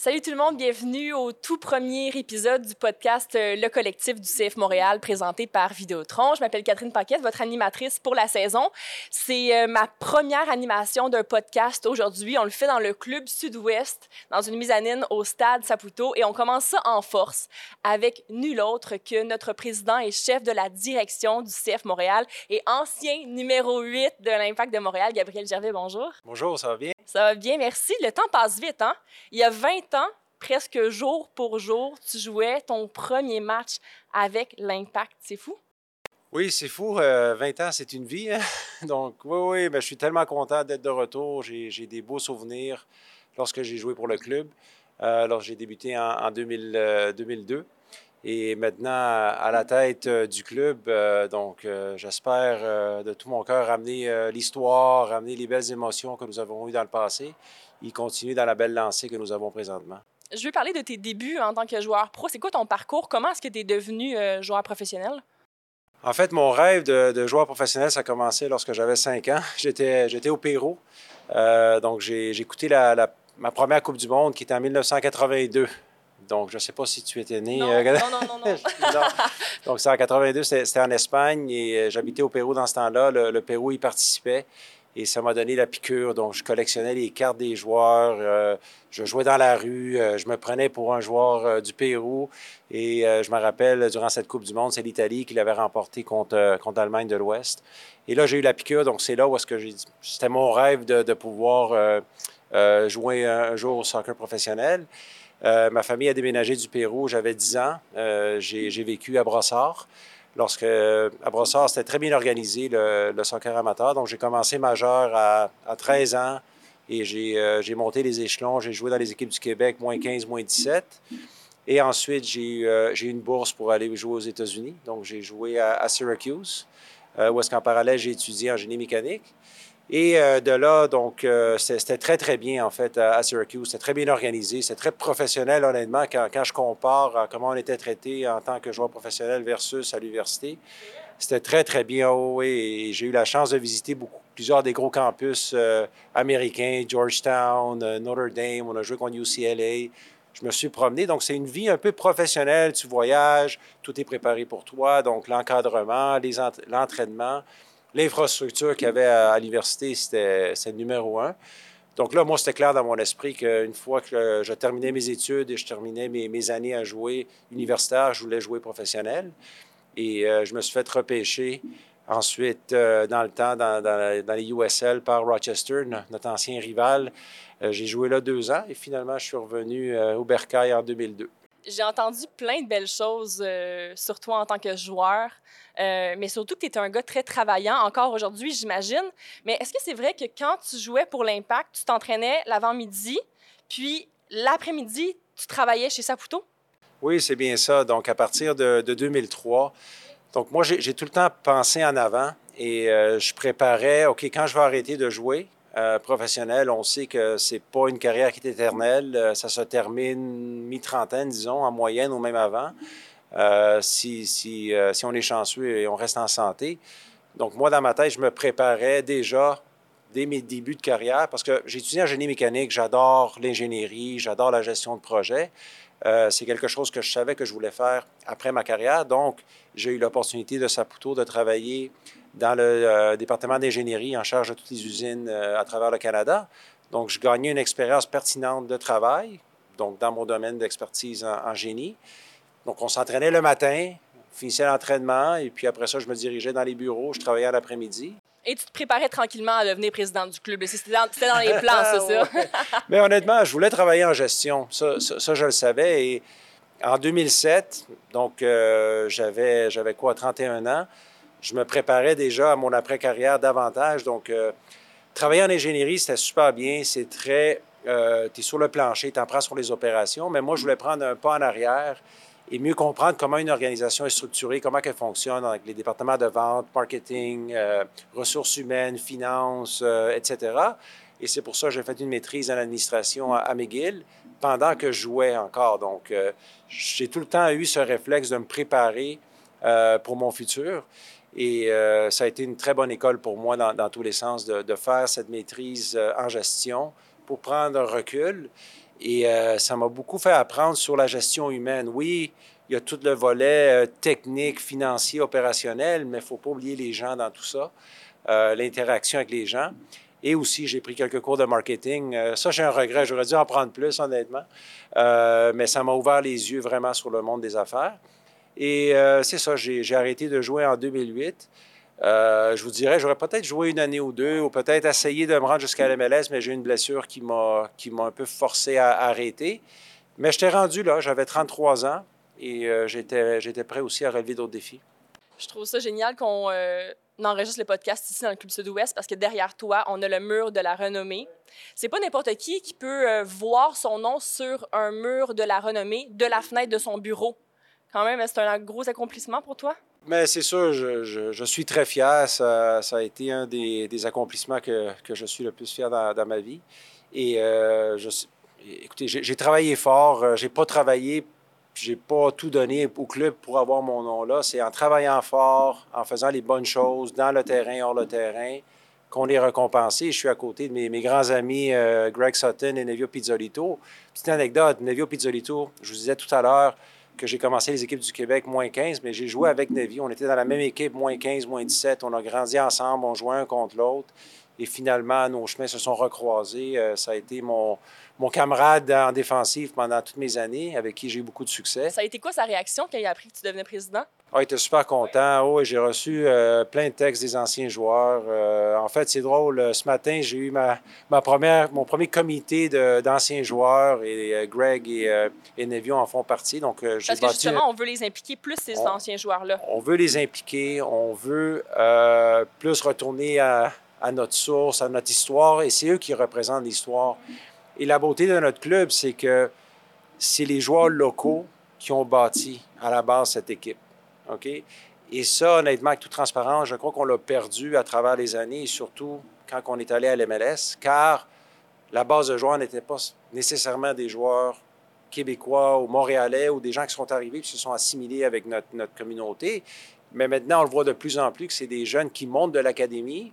Salut tout le monde, bienvenue au tout premier épisode du podcast euh, Le Collectif du CF Montréal présenté par Vidéotron. Je m'appelle Catherine Paquette, votre animatrice pour la saison. C'est euh, ma première animation d'un podcast aujourd'hui. On le fait dans le Club Sud-Ouest, dans une mise-à-nine au Stade Saputo et on commence ça en force avec nul autre que notre président et chef de la direction du CF Montréal et ancien numéro 8 de l'Impact de Montréal, Gabriel Gervais. Bonjour. Bonjour, ça va bien? Ça va bien, merci. Le temps passe vite, hein? Il y a 20 ans, presque jour pour jour, tu jouais ton premier match avec l'Impact. C'est fou? Oui, c'est fou. 20 euh, ans, c'est une vie. Hein? Donc, oui, oui, ben, je suis tellement content d'être de retour. J'ai des beaux souvenirs lorsque j'ai joué pour le club. Euh, alors, j'ai débuté en, 2002. Et maintenant, à la tête euh, du club, euh, donc euh, j'espère de tout mon cœur ramener l'histoire, ramener les belles émotions que nous avons eues dans le passé et continuer dans la belle lancée que nous avons présentement. Je veux parler de tes débuts en tant que joueur pro. C'est quoi ton parcours? Comment est-ce que tu es devenu joueur professionnel? En fait, mon rêve de, joueur professionnel, ça a commencé lorsque j'avais 5 ans. J'étais au Pérou. donc, j'ai écouté ma première Coupe du Monde qui était en 1982. Donc, je ne sais pas si tu étais né. Non, euh, non, non, non, non. Donc, c'est en 82, c'était en Espagne et euh, j'habitais au Pérou dans ce temps-là. Le, Pérou y participait et ça m'a donné la piqûre. Donc, je collectionnais les cartes des joueurs. Euh, je jouais dans la rue. je me prenais pour un joueur du Pérou. Et je me rappelle, durant cette Coupe du Monde, c'est l'Italie qui l'avait remporté contre, contre l'Allemagne de l'Ouest. Et là, j'ai eu la piqûre. Donc, c'est là où est-ce que j'ai C'était mon rêve de, de pouvoir jouer un jour au soccer professionnel. Euh, ma famille a déménagé du Pérou, j'avais 10 ans. Euh, j'ai vécu à Brossard. Lorsque, à Brossard, c'était très bien organisé, le, soccer amateur. Donc, j'ai commencé majeur à, 13 ans et euh, j'ai monté les échelons. J'ai joué dans les équipes du Québec, moins 15, moins 17. Et ensuite, j'ai eu une bourse pour aller jouer aux États-Unis. Donc, j'ai joué à, à Syracuse, où est-ce qu'en parallèle, j'ai étudié en génie mécanique. Et euh, de là, donc, euh, c'était très, très bien, en fait, à, Syracuse. C'était très bien organisé. C'était très professionnel, honnêtement, quand, je compare à comment on était traité en tant que joueur professionnel versus à l'université. C'était très, très bien. Oh, j'ai eu la chance de visiter beaucoup, plusieurs des gros campus euh, américains, Georgetown, Notre Dame. On a joué contre UCLA. Je me suis promené. Donc, c'est une vie un peu professionnelle. Tu voyages, tout est préparé pour toi. Donc, l'encadrement, l'entraînement l'infrastructure qu'il y avait à, l'université, c'était le numéro un. Donc là, moi, c'était clair dans mon esprit qu'une fois que je terminais mes études et je terminais mes, années à jouer universitaire, je voulais jouer professionnel. Et euh, je me suis fait repêcher ensuite euh, dans le temps dans, les USL par Rochester, notre ancien rival. Euh, j'ai joué là deux ans et finalement, je suis revenu au Bercail en 2002. J'ai entendu plein de belles choses euh, sur toi en tant que joueur, euh, mais surtout que tu étais un gars très travaillant, encore aujourd'hui, j'imagine. Mais est-ce que c'est vrai que quand tu jouais pour l'Impact, tu t'entraînais l'avant-midi, puis l'après-midi, tu travaillais chez Saputo? Oui, c'est bien ça. Donc, à partir de, 2003, donc moi, j'ai tout le temps pensé en avant et euh, je préparais, OK, quand je vais arrêter de jouer, euh, professionnel, on sait que c'est pas une carrière qui est éternelle. Euh, ça se termine mi-trentaine, disons, en moyenne ou même avant, euh, si, si, si, on est chanceux et on reste en santé. Donc, moi, dans ma tête, je me préparais déjà dès mes débuts de carrière parce que j'ai étudié en génie mécanique, j'adore l'ingénierie, j'adore la gestion de projet. c'est quelque chose que je savais que je voulais faire après ma carrière. Donc, j'ai eu l'opportunité de Saputo de travailler dans le euh, département d'ingénierie en charge de toutes les usines euh, à travers le Canada. Donc, je gagnais une expérience pertinente de travail, donc dans mon domaine d'expertise en, génie. Donc, on s'entraînait le matin, finissait l'entraînement, et puis après ça, je me dirigeais dans les bureaux, je travaillais l'après-midi. Et tu te préparais tranquillement à devenir président du club. C'était dans, dans, les plans, ça, ça. Mais honnêtement, je voulais travailler en gestion. Ça, ça, je le savais. Et en 2007, donc euh, j'avais, j'avais quoi, 31 ans, je me préparais déjà à mon après-carrière davantage. Donc, euh, travailler en ingénierie, c'était super bien. C'est très. Euh, tu es sur le plancher, tu en prends sur les opérations. Mais moi, je voulais prendre un pas en arrière et mieux comprendre comment une organisation est structurée, comment elle fonctionne avec les départements de vente, marketing, euh, ressources humaines, finances, etc. Et c'est pour ça que j'ai fait une maîtrise en administration à, McGill pendant que je jouais encore. Donc, j'ai tout le temps eu ce réflexe de me préparer pour mon futur. Et euh, ça a été une très bonne école pour moi dans, tous les sens de, faire cette maîtrise euh, en gestion pour prendre un recul Et ça m'a beaucoup fait apprendre sur la gestion humaine. Oui, il y a tout le volet technique, financier, opérationnel, mais il ne faut pas oublier les gens dans tout ça, l'interaction avec les gens. Et aussi, j'ai pris quelques cours de marketing. Euh, ça, j'ai un regret. J'aurais dû en prendre plus, honnêtement. Euh, mais ça m'a ouvert les yeux vraiment sur le monde des affaires. Et euh, c'est ça, j'ai arrêté de jouer en 2008. je vous dirais, j'aurais peut-être joué une année ou deux, ou peut-être essayé de me rendre jusqu'à l'MLS, mais j'ai une blessure qui m'a un peu forcé à, arrêter. Mais je t'ai rendu là, j'avais 33 ans et j'étais prêt aussi à relever d'autres défis. Je trouve ça génial qu'on on enregistre le podcast ici dans le Club Sud-Ouest parce que derrière toi, on a le mur de la renommée. C'est pas n'importe qui qui peut euh, voir son nom sur un mur de la renommée de la fenêtre de son bureau. Quand même, c'est un gros accomplissement pour toi? Mais c'est sûr, je, suis très fier. Ça, a été un des, accomplissements que, je suis le plus fier dans, ma vie. Et euh, écoutez, j'ai travaillé fort. Euh, j'ai pas travaillé j'ai pas tout donné au club pour avoir mon nom là. C'est en travaillant fort, en faisant les bonnes choses dans le terrain, hors le terrain, qu'on est récompensé. Je suis à côté de mes, grands amis euh, Greg Sutton et Nevio Pizzolito. Petite anecdote, Nevio Pizzolito, je vous disais tout à l'heure que j'ai commencé les équipes du Québec moins 15, mais j'ai joué avec Nevio. On était dans la même équipe, moins 15, moins 17. On a grandi ensemble, on jouait un contre l'autre. Et finalement, nos chemins se sont recroisés. Euh, ça a été mon, mon camarade en défensive pendant toutes mes années, avec qui j'ai eu beaucoup de succès. Ça a été quoi sa réaction quand il a appris que tu devenais président? Ah, il était super content. Oh, j'ai reçu euh, plein de textes des anciens joueurs. Euh, en fait, c'est drôle. Ce matin, j'ai eu ma, ma, première, mon premier comité d'anciens joueurs et Greg et, et Nevio en font partie. Donc, Parce que justement, on veut les impliquer plus, ces anciens joueurs-là. On veut les impliquer. On veut plus retourner à à notre source, à notre histoire, et c'est eux qui représentent l'histoire. Et la beauté de notre club, c'est que c'est les joueurs locaux qui ont bâti à la base cette équipe. OK? Et ça, honnêtement, avec toute transparence, je crois qu'on l'a perdu à travers les années, surtout quand on est allé à l'MLS, car la base de joueurs n'était pas nécessairement des joueurs québécois ou montréalais ou des gens qui sont arrivés et se sont assimilés avec notre, notre communauté. Mais maintenant, on le voit de plus en plus que c'est des jeunes qui montent de l'académie,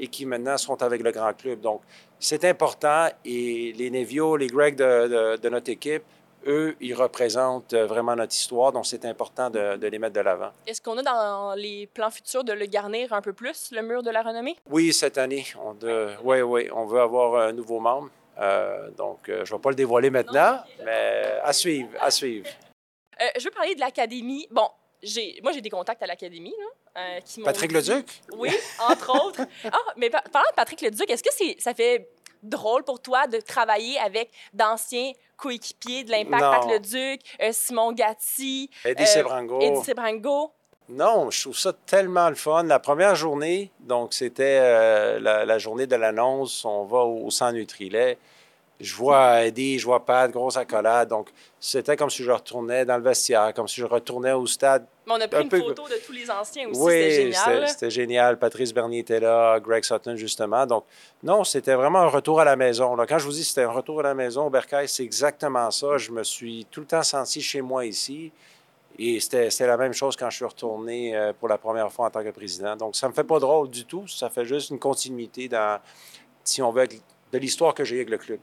et qui maintenant sont avec le grand club. Donc, c'est important et les Nevio, les Greg de, notre équipe, eux, ils représentent vraiment notre histoire, donc c'est important de, les mettre de l'avant. Est-ce qu'on a dans les plans futurs de le garnir un peu plus, le mur de la renommée? Oui, cette année. On oui, oui, on veut avoir un nouveau membre. Euh, donc, euh, je ne vais pas le dévoiler maintenant, mais à suivre, à suivre. Euh, je veux parler de l'académie. Bon, moi, j'ai des contacts à l'académie. Euh, Patrick Leduc? Oui, entre autres. Ah, mais parlant de Patrick Leduc, est-ce que ça fait drôle pour toi de travailler avec d'anciens coéquipiers de l'Impact, Patrick Leduc, euh, Simon Gatti, Eddie Sebrango. Eddie Sebrango? Non, je trouve ça tellement le fun. La première journée, donc c'était euh, la, journée de l'annonce, on va au, Centre Nutrilet je vois Eddie, je vois Pat, grosse accolade. Donc, c'était comme si je retournais dans le vestiaire, comme si je retournais au stade. Mais on a pris une photo de tous les anciens aussi. Oui, c'était génial. C'était génial. Patrice Bernier était là, Greg Sutton, justement. Donc, non, c'était vraiment un retour à la maison. Quand je vous dis que c'était un retour à la maison au Bercail, c'est exactement ça. Je me suis tout le temps senti chez moi ici. Et c'était la même chose quand je suis retourné euh, pour la première fois en tant que président. Donc, ça ne me fait pas drôle du tout. Ça fait juste une continuité dans, si on veut, de l'histoire que j'ai avec le club.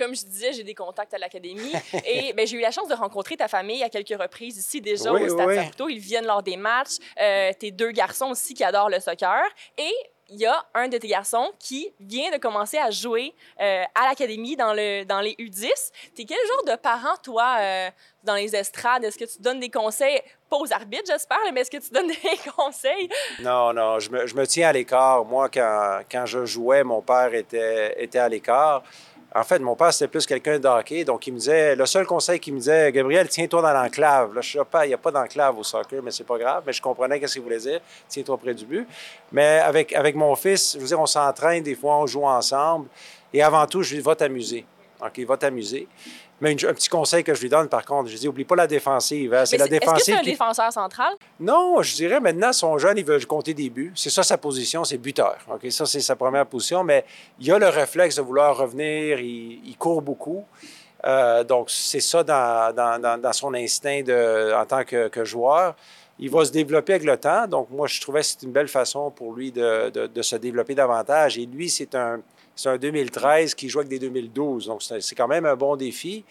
Comme je disais, j'ai des contacts à l'académie et ben, j'ai eu la chance de rencontrer ta famille à quelques reprises ici déjà au Stade oui. Ils viennent lors des matchs. Euh, tes deux garçons aussi qui adorent le soccer. Et il y a un de tes garçons qui vient de commencer à jouer euh, à l'académie dans, le, dans les U10. Tu es quel genre de parent, toi, euh, dans les estrades? Est-ce que tu donnes des conseils, pas aux arbitres, j'espère, mais est-ce que tu donnes des conseils? Non, non, je me, je me tiens à l'écart. Moi, quand, quand, je jouais, mon père était, était à l'écart. En fait, mon père, c'était plus quelqu'un d'hockey. Donc, il me disait, le seul conseil qu'il me disait, Gabriel, tiens-toi dans l'enclave. Là, je sais pas, il n'y a pas d'enclave au soccer, mais c'est pas grave. Mais je comprenais ce qu'il voulait dire. Tiens-toi près du but. Mais avec, avec mon fils, je veux dire, on s'entraîne des fois, on joue ensemble. Et avant tout, je lui dis, va t'amuser. OK, va t'amuser. Mais un petit conseil que je lui donne, par contre, je dis, oublie pas la défensive. Hein. C'est la défensive. Est-ce que c'est un défenseur central? Non, je dirais maintenant, son jeune, il veut compter des buts. C'est ça sa position, c'est buteur. OK, ça, c'est sa première position. Mais il a le réflexe de vouloir revenir. Il, court beaucoup. Euh, donc, c'est ça dans, dans, dans, son instinct de, en tant que, que, joueur. Il va se développer avec le temps. Donc, moi, je trouvais que c'était une belle façon pour lui de, de, de se développer davantage. Et lui, c'est un c'est un 2013 qui joue avec des 2012. Donc, c'est quand même un bon défi.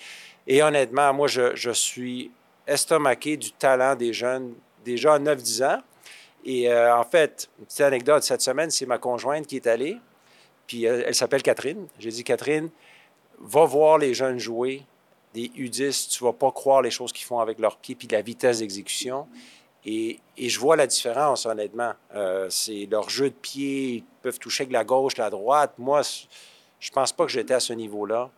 Et honnêtement, moi, je, suis estomaqué du talent des jeunes déjà à 9-10 ans. Et euh, en fait, une petite anecdote, cette semaine, c'est ma conjointe qui est allée, puis elle, s'appelle Catherine. J'ai dit, Catherine, va voir les jeunes jouer des U10, tu vas pas croire les choses qu'ils font avec leurs pieds, puis la vitesse d'exécution. Et, je vois la différence, honnêtement. Euh, c'est leur jeu de pied, ils peuvent toucher avec la gauche, la droite. Moi, je pense pas que j'étais à ce niveau-là.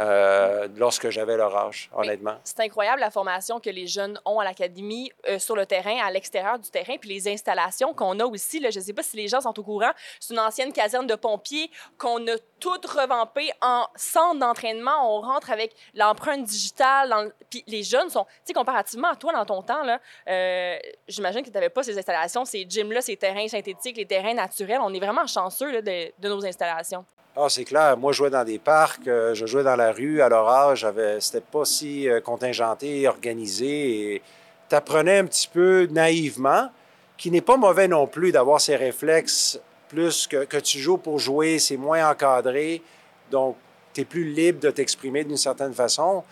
Euh, lorsque j'avais leur âge, honnêtement. C'est incroyable la formation que les jeunes ont à l'académie euh, sur le terrain, à l'extérieur du terrain, puis les installations qu'on a aussi. Là, je ne sais pas si les gens sont au courant. C'est une ancienne caserne de pompiers qu'on a toute revampée en centre d'entraînement. On rentre avec l'empreinte digitale. Puis les jeunes sont, tu sais, comparativement à toi dans ton temps, là, euh, j'imagine que tu n'avais pas ces installations, ces gyms-là, ces terrains synthétiques, les terrains naturels. On est vraiment chanceux de, de nos installations. Ah, c'est clair. Moi, je jouais dans des parcs, euh, je jouais dans la rue à leur âge. C'était pas si euh, contingenté, organisé. Et tu apprenais un petit peu naïvement, qui n'est pas mauvais non plus d'avoir ces réflexes plus que, que tu joues pour jouer, c'est moins encadré. Donc, tu es plus libre de t'exprimer d'une certaine façon.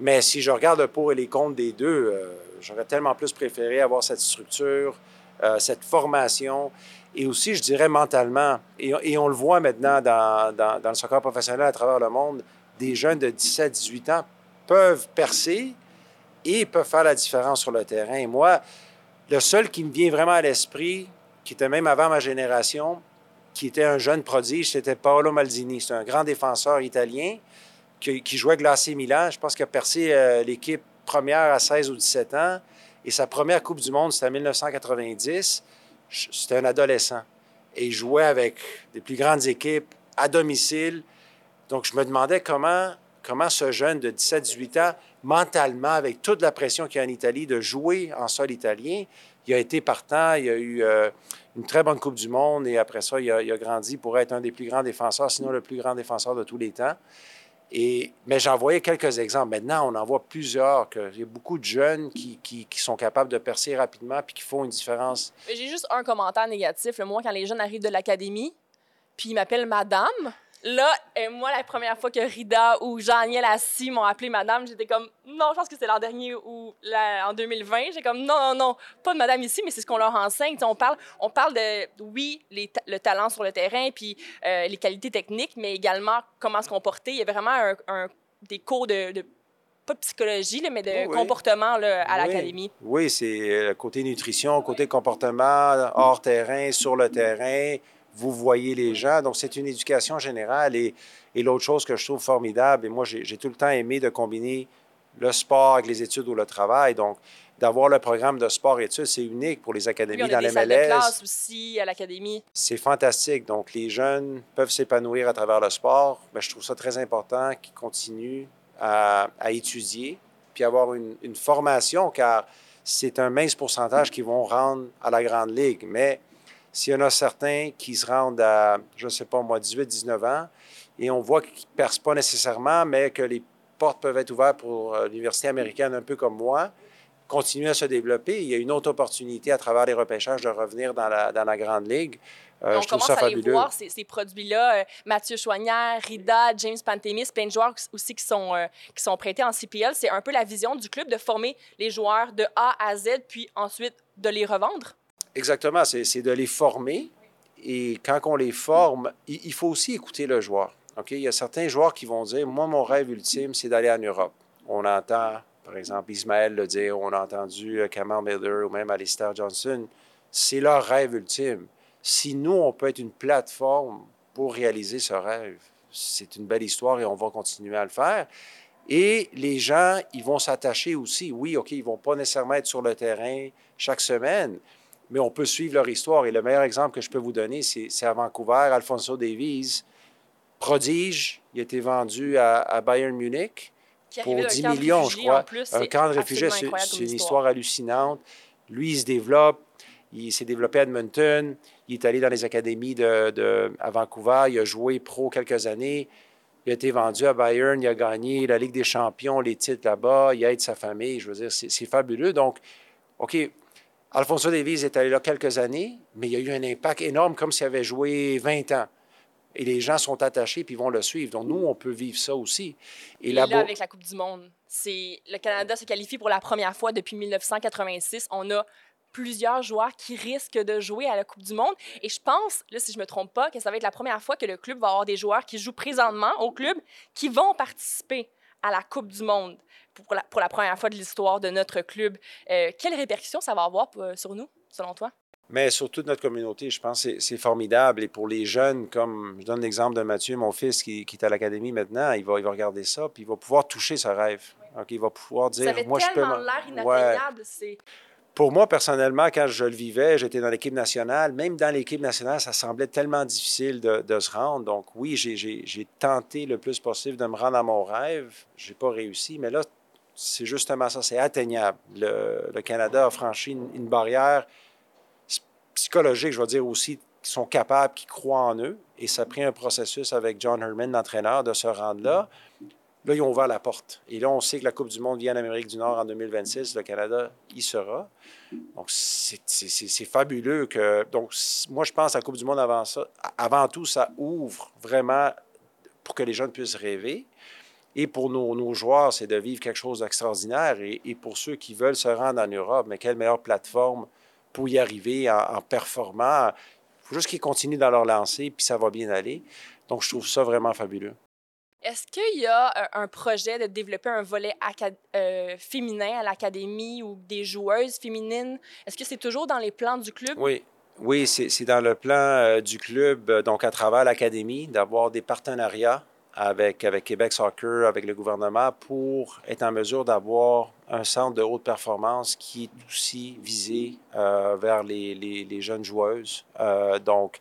Mais si je regarde le pour et les contre des deux, euh, j'aurais tellement plus préféré avoir cette structure, cette formation et aussi, je dirais, mentalement. Et, on le voit maintenant dans, le soccer professionnel à travers le monde, des jeunes de 17-18 ans peuvent percer et peuvent faire la différence sur le terrain. Moi, le seul qui me vient vraiment à l'esprit, qui était même avant ma génération, qui était un jeune prodige, c'était Paolo Maldini. C'est un grand défenseur italien qui, jouait l'AC Milan. Je pense qu'il a percé euh, l'équipe première à 16 ou 17 ans. Et sa première Coupe du Monde, c'était en 1990 c'était un adolescent. Et il jouait avec des plus grandes équipes à domicile. Donc, je me demandais comment, comment ce jeune de 17-18 ans, mentalement, avec toute la pression qu'il y a en Italie, de jouer en sol italien, il a été partant, il a eu euh, une très bonne Coupe du Monde et après ça, il a, il a grandi pour être un des plus grands défenseurs, sinon le plus grand défenseur de tous les temps mais j'en voyais quelques exemples. Maintenant, on en voit plusieurs. Que, il y a beaucoup de jeunes qui, sont capables de percer rapidement puis qui font une différence. J'ai juste un commentaire négatif. Moi, quand les jeunes arrivent de l'académie, puis ils m'appellent madame, Là, et moi, la première fois que Rida ou Jean-Niel Assis m'ont appelé madame, j'étais comme, non, je pense que c'était l'an dernier ou en 2020. J'ai comme, non, non, non, pas de madame ici, mais c'est ce qu'on leur enseigne. on parle, on parle de, oui, le talent sur le terrain, puis euh, les qualités techniques, mais également comment se comporter. Il y a vraiment un, des cours de, pas de psychologie, mais de comportement là, à l'académie. Oui, c'est euh, côté nutrition, côté comportement, hors terrain, sur le terrain vous voyez les gens. Donc, c'est une éducation générale. Et, et l'autre chose que je trouve formidable, et moi, j'ai tout le temps aimé de combiner le sport avec les études ou le travail. Donc, d'avoir le programme de sport-études, c'est unique pour les académies oui, on a dans des MLS. classe aussi à l'académie. C'est fantastique. Donc, les jeunes peuvent s'épanouir à travers le sport. Mais je trouve ça très important qu'ils continuent à, à, étudier puis avoir une, une formation, car c'est un mince pourcentage qui vont rendre à la Grande Ligue. Mais s'il y en a certains qui se rendent à, je ne sais pas moi, 18, 19 ans, et on voit qu'ils ne percent pas nécessairement, mais que les portes peuvent être ouvertes pour euh, l'université américaine, un peu comme moi, continuer à se développer. Il y a une autre opportunité à travers les repêchages de revenir dans la, dans la Grande Ligue. Euh, on je commence à les voir, ces, ces produits-là? Euh, Mathieu Choignard, Rida, James Pantémis, plein de joueurs aussi qui sont, qui sont prêtés en CPL. C'est un peu la vision du club de former les joueurs de A à Z, puis ensuite de les revendre? Exactement, c'est de les former. Et quand on les forme, il, faut aussi écouter le joueur. OK? Il y a certains joueurs qui vont dire Moi, mon rêve ultime, c'est d'aller en Europe. On entend, par exemple, Ismaël le dire, on a entendu Kamal euh, Miller ou même Alistair Johnson. C'est leur rêve ultime. Si nous, on peut être une plateforme pour réaliser ce rêve, c'est une belle histoire et on va continuer à le faire. Et les gens, ils vont s'attacher aussi. Oui, OK, ils vont pas nécessairement être sur le terrain chaque semaine, mais on peut suivre leur histoire. Et le meilleur exemple que je peux vous donner, c'est à Vancouver, Alfonso Davies, prodige, il a été vendu à, Bayern Munich pour 10 millions, je crois. un camp de réfugiés, c'est une histoire hallucinante. Lui, il se développe, il s'est développé à Edmonton, il est allé dans les académies de, à Vancouver, il a joué pro quelques années. Il a été vendu à Bayern, il a gagné la Ligue des champions, les titres là-bas, il aide sa famille. Je veux dire, c'est fabuleux. Donc, OK, Alfonso Davies est allé là quelques années, mais il y a eu un impact énorme, comme s'il avait joué 20 ans. Et les gens sont attachés puis vont le suivre. Donc, nous, on peut vivre ça aussi. Et, là, avec la Coupe du Monde, c'est le Canada se qualifie pour la première fois depuis 1986. On a plusieurs joueurs qui risquent de jouer à la Coupe du Monde. Et je pense, là, si je me trompe pas, que ça va être la première fois que le club va avoir des joueurs qui jouent présentement au club qui vont participer à la Coupe du Monde pour la, pour la première fois de l'histoire de notre club. Euh, quelles répercussions ça va avoir euh, sur nous, selon toi? Mais sur toute notre communauté, je pense que c'est formidable. Et pour les jeunes, comme je donne l'exemple de Mathieu, mon fils qui, qui est à l'académie maintenant, il va, il va regarder ça, puis il va pouvoir toucher ce rêve. Donc, il va pouvoir dire, ça moi, je peux... l'air inatteignable, c'est pour moi, personnellement, quand je le vivais, j'étais dans l'équipe nationale. Même dans l'équipe nationale, ça semblait tellement difficile de, se rendre. Donc, oui, j'ai tenté le plus possible de me rendre à mon rêve. Je n'ai pas réussi, mais là, c'est justement ça, c'est atteignable. Le, Canada a franchi une, barrière psychologique, je vais dire aussi, qui sont capables, qui croient en eux. Et ça a pris un processus avec John Herman, l'entraîneur, de se rendre là. Là, ils ont ouvert la porte. Et là, on sait que la Coupe du Monde vient en Amérique du Nord en 2026. Le Canada y sera. Donc, c'est fabuleux que. Donc, moi, je pense que la Coupe du Monde, avant ça, avant tout, ça ouvre vraiment pour que les jeunes puissent rêver. Et pour nos, joueurs, c'est de vivre quelque chose d'extraordinaire. Et, pour ceux qui veulent se rendre en Europe, mais quelle meilleure plateforme pour y arriver en, en performant? Il faut juste qu'ils continuent dans leur lancée, puis ça va bien aller. Donc, je trouve ça vraiment fabuleux. Est-ce qu'il y a euh, un projet de développer un volet euh, féminin à l'académie ou des joueuses féminines? Est-ce que c'est toujours dans les plans du club? Oui. Oui, c'est dans le plan euh, du club, donc à travers l'académie, d'avoir des partenariats avec, avec Québec Soccer, avec le gouvernement, pour être en mesure d'avoir un centre de haute performance qui est aussi visé vers les, les, les, jeunes joueuses. donc,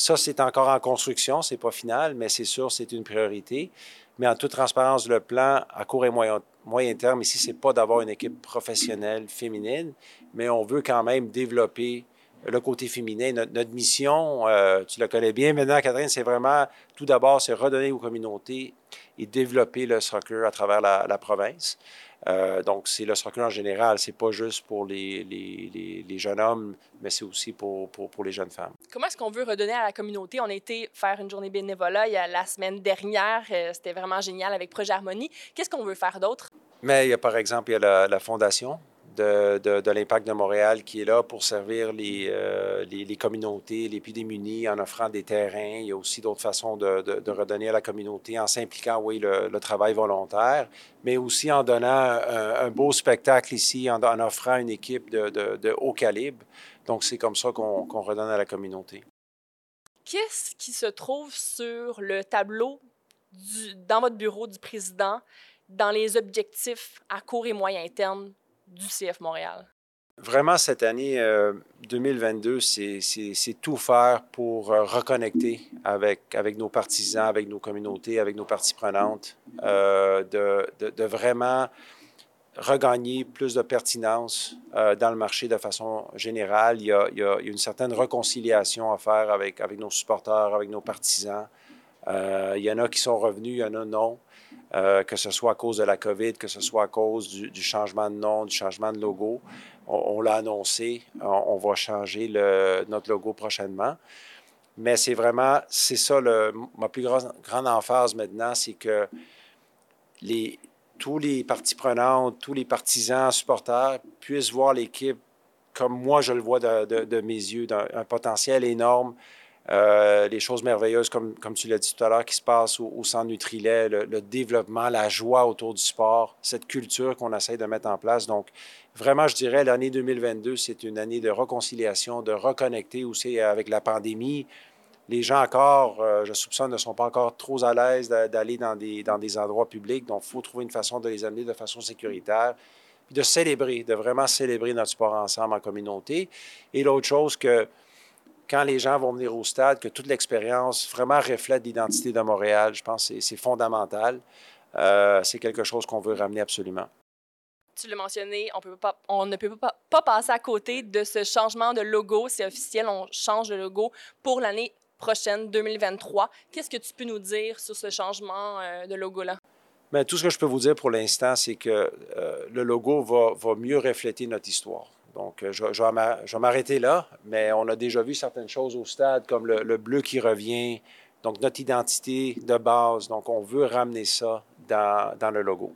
ça, c'est encore en construction, c'est pas final, mais c'est sûr, c'est une priorité. Mais en toute transparence, le plan à court et moyen, moyen terme ici, c'est pas d'avoir une équipe professionnelle féminine, mais on veut quand même développer le côté féminin. Notre, mission, euh, tu la connais bien maintenant, Catherine, c'est vraiment, tout d'abord, c'est redonner aux communautés et développer le soccer à travers la province. Euh, donc, c'est le soccer en général. C'est pas juste pour les, les, les, jeunes hommes, mais c'est aussi pour, pour, pour, les jeunes femmes. Comment est-ce qu'on veut redonner à la communauté? On a été faire une journée bénévolat il y a la semaine dernière. Euh, c'était vraiment génial avec Projet Harmonie. Qu'est-ce qu'on veut faire d'autre? Mais il y a, par exemple, il y a la, la Fondation de, l'Impact de Montréal qui est là pour servir les, euh, les, communautés les plus démunies en offrant des terrains. Il y a aussi d'autres façons de, redonner à la communauté en s'impliquant, oui, le, travail volontaire, mais aussi en donnant un, beau spectacle ici, en, offrant une équipe de, haut calibre. Donc, c'est comme ça qu'on redonne à la communauté. Qu'est-ce qui se trouve sur le tableau dans votre bureau du président dans les objectifs à court et moyen terme du CF Montréal? Vraiment, cette année 2022, euh, c'est tout faire pour euh, reconnecter avec, avec nos partisans, avec nos communautés, avec nos parties prenantes, euh, de, vraiment regagner plus de pertinence dans le marché de façon générale. Il y, a, il y, a, une certaine réconciliation à faire avec, avec nos supporters, avec nos partisans. il y en a qui sont revenus, il y en a non. Euh, que ce soit à cause de la COVID, que ce soit à cause du, changement de nom, du changement de logo. On, l'a annoncé, on, va changer notre logo prochainement. Mais c'est vraiment, c'est ça, le, ma plus grande, grande emphase maintenant, c'est que tous les parties prenantes, tous les partisans, supporters puissent voir l'équipe comme moi je le vois de, de mes yeux, d'un un potentiel énorme, euh, les choses merveilleuses, comme, comme tu l'as dit tout à l'heure, qui se passent au, centre Nutrilet, le, le, développement, la joie autour du sport, cette culture qu'on essaie de mettre en place. Donc, vraiment, je dirais, l'année 2022, c'est une année de réconciliation, de reconnecter aussi avec la pandémie. Les gens encore, euh, je soupçonne, ne sont pas encore trop à l'aise d'aller dans des, dans des endroits publics. Donc, il faut trouver une façon de les amener de façon sécuritaire de célébrer, de vraiment célébrer notre sport ensemble en communauté. Et l'autre chose que quand les gens vont venir au stade, que toute l'expérience vraiment reflète l'identité de Montréal. Je pense que c'est fondamental. Euh, c'est quelque chose qu'on veut ramener absolument. Tu l'as mentionné, on, peut pas, on ne peut pas, pas passer à côté de ce changement de logo. C'est officiel, on change de logo pour l'année prochaine, 2023. Qu'est-ce que tu peux nous dire sur ce changement euh, de logo-là? Bien, tout ce que je peux vous dire pour l'instant, c'est que euh, le logo va, va mieux refléter notre histoire. Donc, euh, je, vais m'arrêter là, mais on a déjà vu certaines choses au stade, comme le, bleu qui revient, donc notre identité de base. Donc, on veut ramener ça dans, dans le logo.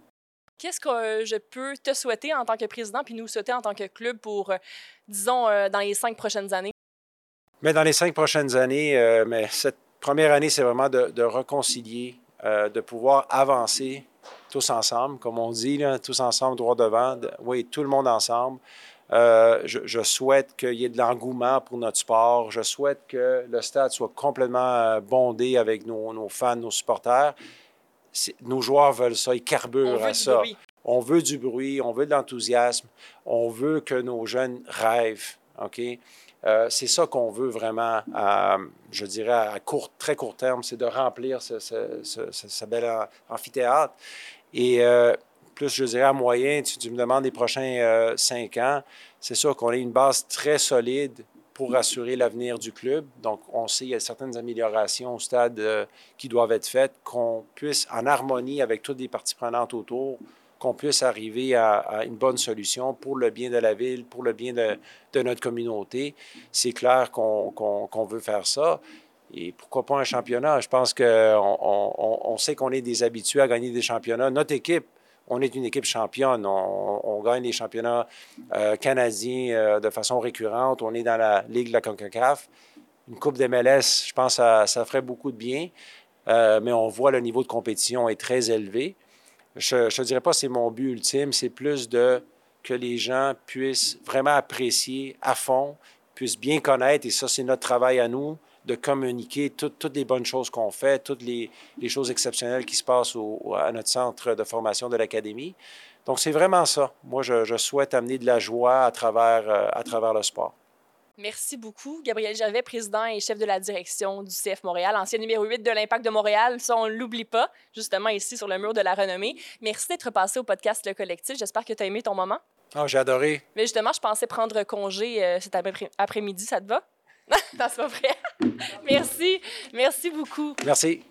Qu'est-ce que je peux te souhaiter en tant que président, puis nous souhaiter en tant que club pour, euh, disons, euh, dans les cinq prochaines années? Mais dans les cinq prochaines années, euh, mais cette première année, c'est vraiment de, de réconcilier, de pouvoir avancer tous ensemble, comme on dit, là, tous ensemble, droit devant. oui, tout le monde ensemble. Euh, je, je, souhaite qu'il y ait de l'engouement pour notre sport. Je souhaite que le stade soit complètement bondé avec nos, nos fans, nos supporters nos joueurs veulent ça, ils carburent à ça. On veut du bruit, on veut de l'enthousiasme, on veut que nos jeunes rêvent. OK? Euh, c'est ça qu'on veut vraiment, à, je dirais, à court, très court terme, c'est de remplir ce, ce, bel amphithéâtre. Et euh, plus, je dirais, à moyen, tu, tu me demandes les prochains euh, cinq ans, c'est sûr qu'on ait une base très solide pour assurer l'avenir du club. Donc, on sait qu'il y a certaines améliorations au stade euh, qui doivent être faites, qu'on puisse, en harmonie avec toutes les parties prenantes autour, qu'on puisse arriver à, une bonne solution pour le bien de la ville, pour le bien de, de notre communauté. C'est clair qu'on veut faire ça. Et pourquoi pas un championnat? Je pense qu'on on, on sait qu'on est des habitués à gagner des championnats. Notre équipe, on est une équipe championne. On, gagne les championnats euh, canadiens euh, de façon récurrente. On est dans la Ligue de la CONCACAF. Une Coupe MLS, je pense que ça, ferait beaucoup de bien. Euh, mais on voit le niveau de compétition est très élevé. Je ne dirais pas que c'est mon but ultime, c'est plus de que les gens puissent vraiment apprécier à fond, puissent bien connaître, et ça, c'est notre travail à nous, de communiquer toutes les bonnes choses qu'on fait, toutes les, choses exceptionnelles qui se passent à notre centre de formation de l'Académie. Donc, c'est vraiment ça. Moi, je, souhaite amener de la joie à travers, euh, à travers le sport. Merci beaucoup, Gabriel Gervais, président et chef de la direction du CF Montréal, ancien numéro 8 de l'Impact de Montréal. Ça, on ne l'oublie pas, justement ici sur le mur de la renommée. Merci d'être passé au podcast Le Collectif. J'espère que tu as aimé ton moment. Oh, j'ai adoré. Mais justement, je pensais prendre congé euh, cet après-midi. Ça te va? non, c'est pas vrai. Merci. Merci beaucoup. Merci.